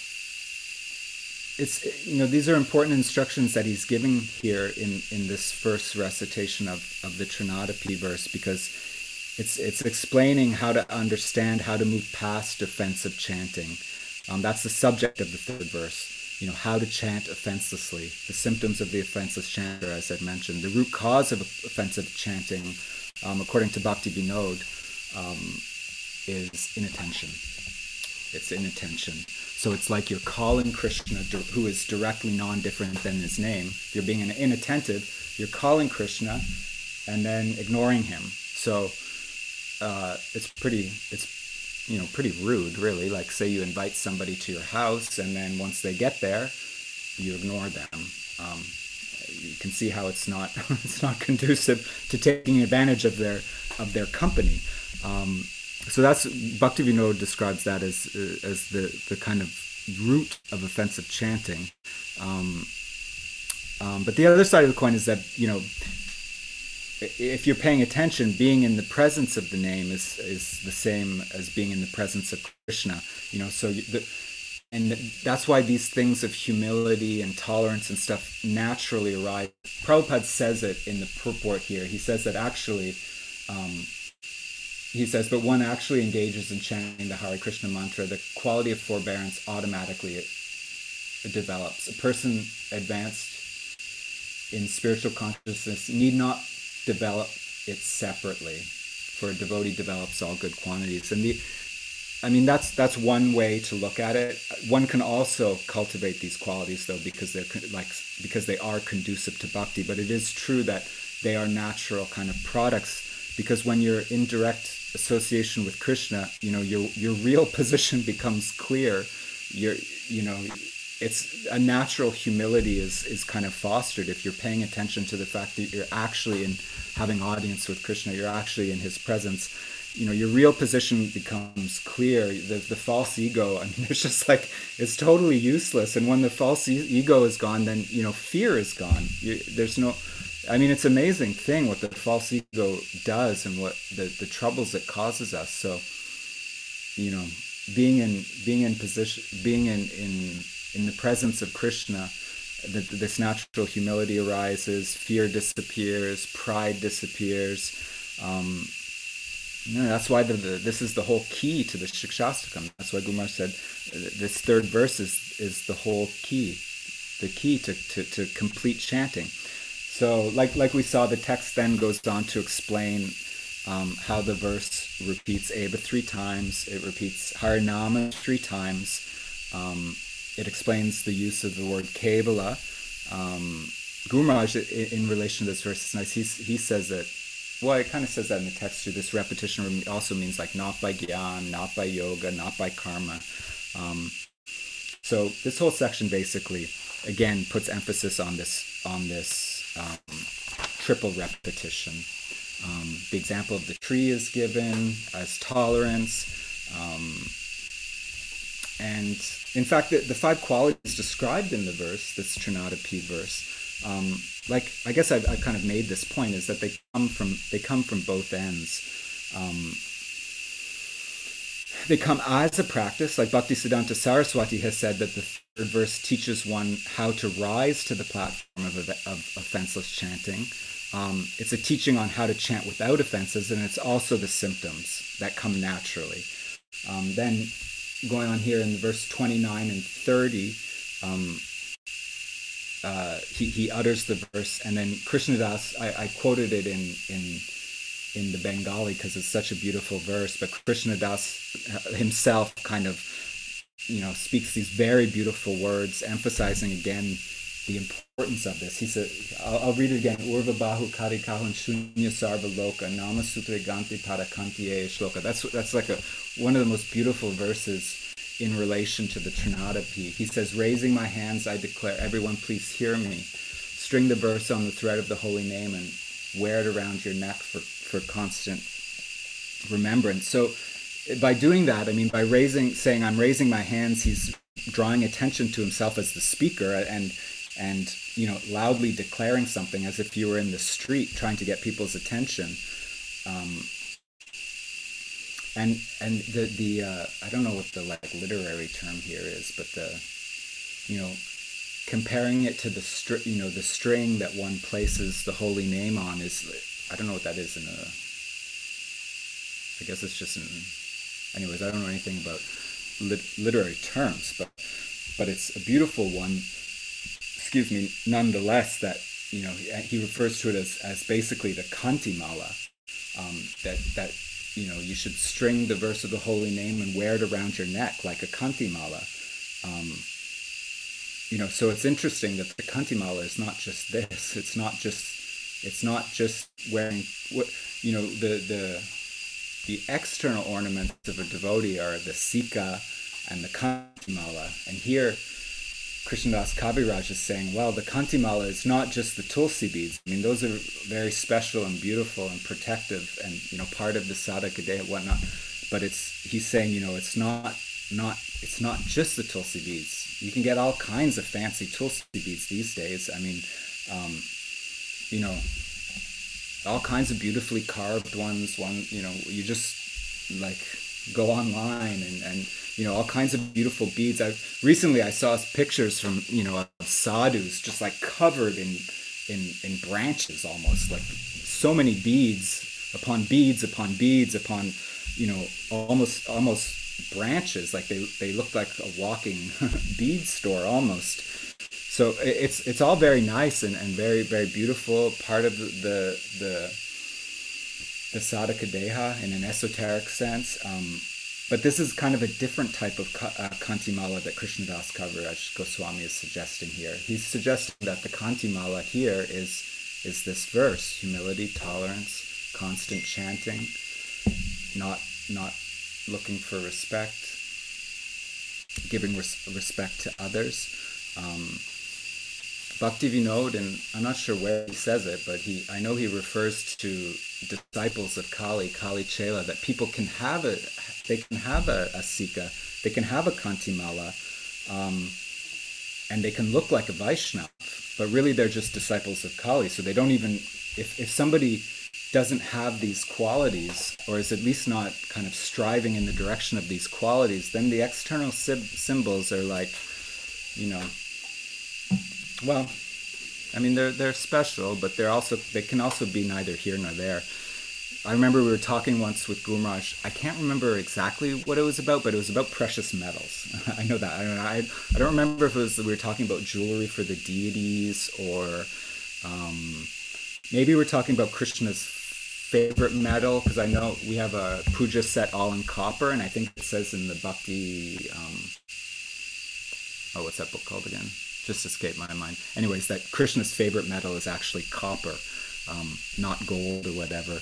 it's you know these are important instructions that he's giving here in in this first recitation of of the Trinadapi verse because it's it's explaining how to understand how to move past offensive chanting. Um, that's the subject of the third verse. You know how to chant offenselessly, the symptoms of the offenseless chanter, as I mentioned, the root cause of offensive chanting, um, according to Bhakti Vinod, um, is inattention. It's inattention. So it's like you're calling Krishna, who is directly non-different than his name. You're being inattentive. You're calling Krishna, and then ignoring him. So uh, it's pretty. It's you know pretty rude, really. Like say you invite somebody to your house, and then once they get there, you ignore them. Um, you can see how it's not [laughs] it's not conducive to taking advantage of their of their company. Um, so that's Bhaktivinoda describes that as uh, as the the kind of root of offensive chanting. Um, um, but the other side of the coin is that you know if you're paying attention, being in the presence of the name is is the same as being in the presence of Krishna. You know, so the, and that's why these things of humility and tolerance and stuff naturally arise. Prabhupada says it in the purport here. He says that actually. Um, he says, but one actually engages in chanting the Hare Krishna mantra, the quality of forbearance automatically it, it develops. A person advanced in spiritual consciousness need not develop it separately, for a devotee develops all good quantities. And the, I mean, that's that's one way to look at it. One can also cultivate these qualities, though, because they're like because they are conducive to bhakti. But it is true that they are natural kind of products because when you're in direct association with Krishna, you know, your your real [laughs] position becomes clear. You're, you know, it's a natural humility is is kind of fostered if you're paying attention to the fact that you're actually in having audience with Krishna, you're actually in His presence. You know, your real position becomes clear. The the false ego, I mean, [laughs] it's just like it's totally useless. And when the false e- ego is gone, then you know, fear is gone. You, there's no I mean, it's amazing thing what the false ego does and what the, the troubles it causes us. So, you know, being in being in position, being in in in the presence of Krishna, this natural humility arises, fear disappears, pride disappears. Um, you know, that's why the, the, this is the whole key to the Shikshastakam. That's why Gumar said uh, this third verse is, is the whole key, the key to, to, to complete chanting. So, like, like we saw, the text then goes on to explain um, how the verse repeats Aba three times, it repeats Harinama three times. Um, it explains the use of the word Kevala. Um, Gurmaj, in, in, relation to this verse, is nice. He's, he says that, well, it kind of says that in the text too. This repetition also means like not by gyan, not by yoga, not by karma. Um, so this whole section basically, again, puts emphasis on this on this um, triple repetition. Um, the example of the tree is given as tolerance. And in fact, the, the, five qualities described in the verse, this Trinadapi verse, um, like I guess I've, I've, kind of made this point, is that they come from they come from both ends. Um, they come as a practice, like Bhaktisiddhanta Saraswati has said that the third verse teaches one how to rise to the platform of, of, of offenseless chanting. Um, it's a teaching on how to chant without offenses, and it's also the symptoms that come naturally. Um, then, going on here in verse 29 and 30, um, uh, he, he utters the verse, and then Krishnadas, I, I quoted it in, in, in the Bengali because it's such a beautiful verse, but Krishnadas himself kind of, you know, speaks these very beautiful words, emphasizing again the importance of this. He said, I'll, I'll read it again. Urva Bahu Kari Kahun Shunya Sarva Loka Nama Sutre Ganti Parakanti Shloka. That's that's like a one of the most beautiful verses in relation to the Trinada P. He says, Raising my hands, I declare, everyone please hear me. String the verse on the thread of the holy name and wear it around your neck for, for constant remembrance. So by doing that, I mean by raising saying I'm raising my hands, he's drawing attention to himself as the speaker and and you know loudly declaring something as if you were in the street trying to get people's attention um, and and the the uh, I don't know what the like literary term here is but the you know comparing it to the you know the string that one places the holy name on is I don't know what that is in a I guess it's just in anyways I don't know anything about lit- literary terms but but it's a beautiful one excuse me, nonetheless, that you know he refers to it as, as basically the kanti mala, um, that that you know you should string the verse of the holy name and wear it around your neck like a kanti mala. Um, you know, so it's interesting that the kanti mala is not just this. It's not just it's not just wearing what you know the the the external ornaments of a devotee are the shikha and the kanti mala, and here Krishnadas Kaviraj is saying, well, the Kantimala is not just the Tulsi beads. I mean, those are very special and beautiful and protective and, you know, part of the sadhaka deha and whatnot. But it's, he's saying, you know, it's not, not, it's not just the Tulsi beads. You can get all kinds of fancy Tulsi beads these days. I mean, um, you know, all kinds of beautifully carved ones. One, you know, you just like go online and, and you know all kinds of beautiful beads. I recently i saw pictures from you know of sadhus just like covered in in in branches almost like so many beads upon beads upon beads upon you know almost almost branches. Like they they looked like a walking [laughs] bead store almost. So it's it's all very nice and, and very very beautiful part of the the the, the sadhaka deha in an esoteric sense. Um, but this is kind of a different type of uh, Kantimala that Krishnadas Kaviraj Goswami is suggesting here. He's suggesting that the Kantimala here is, is this verse humility, tolerance, constant chanting, not, not looking for respect, giving res- respect to others. Um, Bhakti Vinod, and I'm not sure where he says it, but he I know he refers to disciples of Kali, Kali Chela, that people can have a they can have a, a Shikha, they can have a Kantimala, um, and they can look like a Vaishnava, but really they're just disciples of Kali. So they don't even, if, if somebody doesn't have these qualities, or is at least not kind of striving in the direction of these qualities, then the external symbols are like, you know, well, I mean they're they're special, but they're also they can also be neither here nor there. I remember we were talking once with Gurmaraj. I can't remember exactly what it was about, but it was about precious metals. [laughs] I know that. I don't. I, I don't remember if it was we were talking about jewelry for the deities or um, maybe we're talking about Krishna's favorite metal because I know we have a puja set all in copper, and I think it says in the Bhakti. Um, oh, what's that book called again? Just escaped my mind. Anyways, that Krishna's favorite metal is actually copper, um, not gold or whatever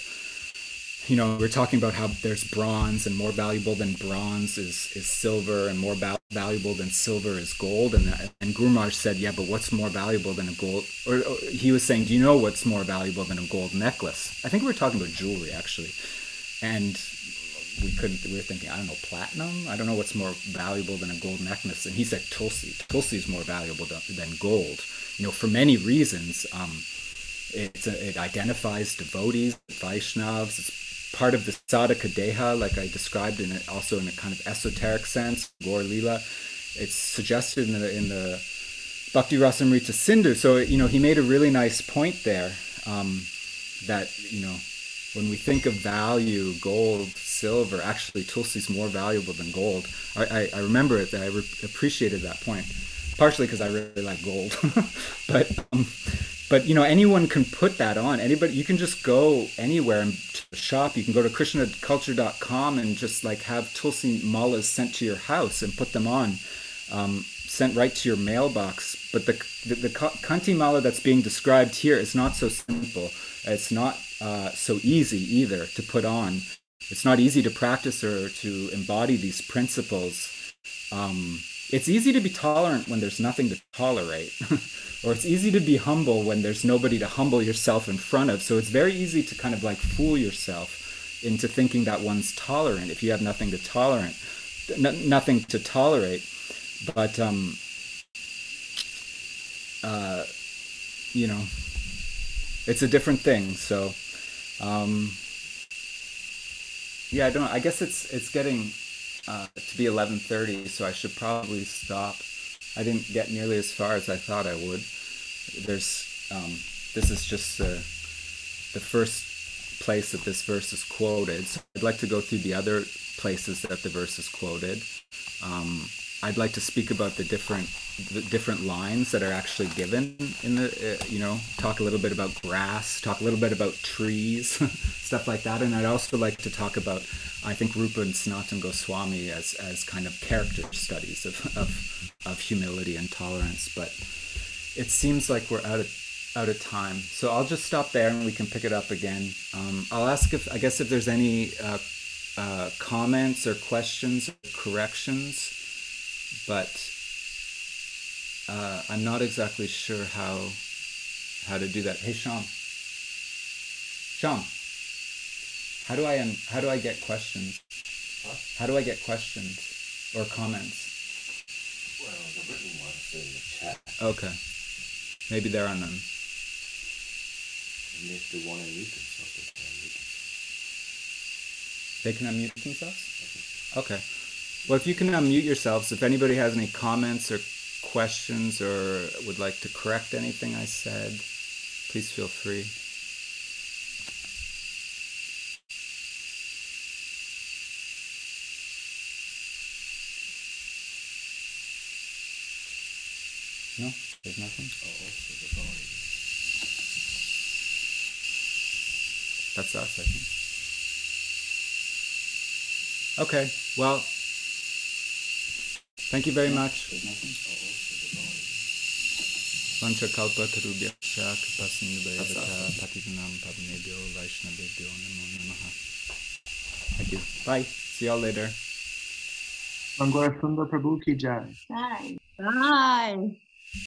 you know, we're talking about how there's bronze and more valuable than bronze is, is silver and more val- valuable than silver is gold. And, and Gurmaraj said, yeah, but what's more valuable than a gold? Or, or, he was saying, do you know what's more valuable than a gold necklace? I think we were talking about jewelry actually. And we couldn't, we were thinking, I don't know, platinum? I don't know what's more valuable than a gold necklace. And he said, Tulsi. Tulsi is more valuable than gold. You know, for many reasons. Um, it, it identifies devotees, Vaishnavas. It's part of the sadhaka deha, like I described in it, also in a kind of esoteric sense, Gaur Lila. It's suggested in the in the Bhakti Rasamrita Sindhu. So you know he made a really nice point there um, that you know when we think of value, gold, silver, actually Tulsi is more valuable than gold. I, I, I remember it. I re- appreciated that point, partially because I really like gold, [laughs] but. Um, but you know anyone can put that on anybody you can just go anywhere and shop you can go to krishnaculture.com and just like have tulsi malas sent to your house and put them on um, sent right to your mailbox but the, the, the kanti mala that's being described here is not so simple it's not uh, so easy either to put on it's not easy to practice or to embody these principles um, it's easy to be tolerant when there's nothing to tolerate [laughs] or it's easy to be humble when there's nobody to humble yourself in front of. So it's very easy to kind of like fool yourself into thinking that one's tolerant if you have nothing to tolerate, n- nothing to tolerate. But um, uh, you know, it's a different thing. So um, yeah, I don't. I guess it's it's getting uh, to be 11:30, so I should probably stop. I didn't get nearly as far as I thought I would. There's um, this is just uh, the first place that this verse is quoted. So I'd like to go through the other places that the verse is quoted. Um, I'd like to speak about the different the different lines that are actually given in the uh, you know talk a little bit about grass talk a little bit about trees [laughs] stuff like that. And i'd also like to talk about i think rupa and sanatan goswami as as kind of character studies of of, of humility and tolerance. But it seems like we're out of out of time. So i'll just stop there and we can pick it up again. Um, i'll ask if i guess if there's any uh, uh, comments or questions or corrections but uh, I'm not exactly sure how how to do that. Hey, Sean. Sean, how do I um, how do I get questions? Huh? How do I get questions or comments? Well, the written ones in the chat. Okay. Maybe there are none. And if they want to mute themselves, they can unmute themselves. Okay. Well, if you can unmute yourselves, if anybody has any comments or questions or would like to correct anything I said, please feel free. No, there's nothing. That's us, I think. Okay, well, thank you very much. Vanchakalpatarubhyascha Kripasindhayavata Patitanam Pavnebhyo Vaishnavebhyo Namo Namaha. Thank you. Bye. See y'all later. Sangora Sundar Prabhu ki jai. Bye. Bye.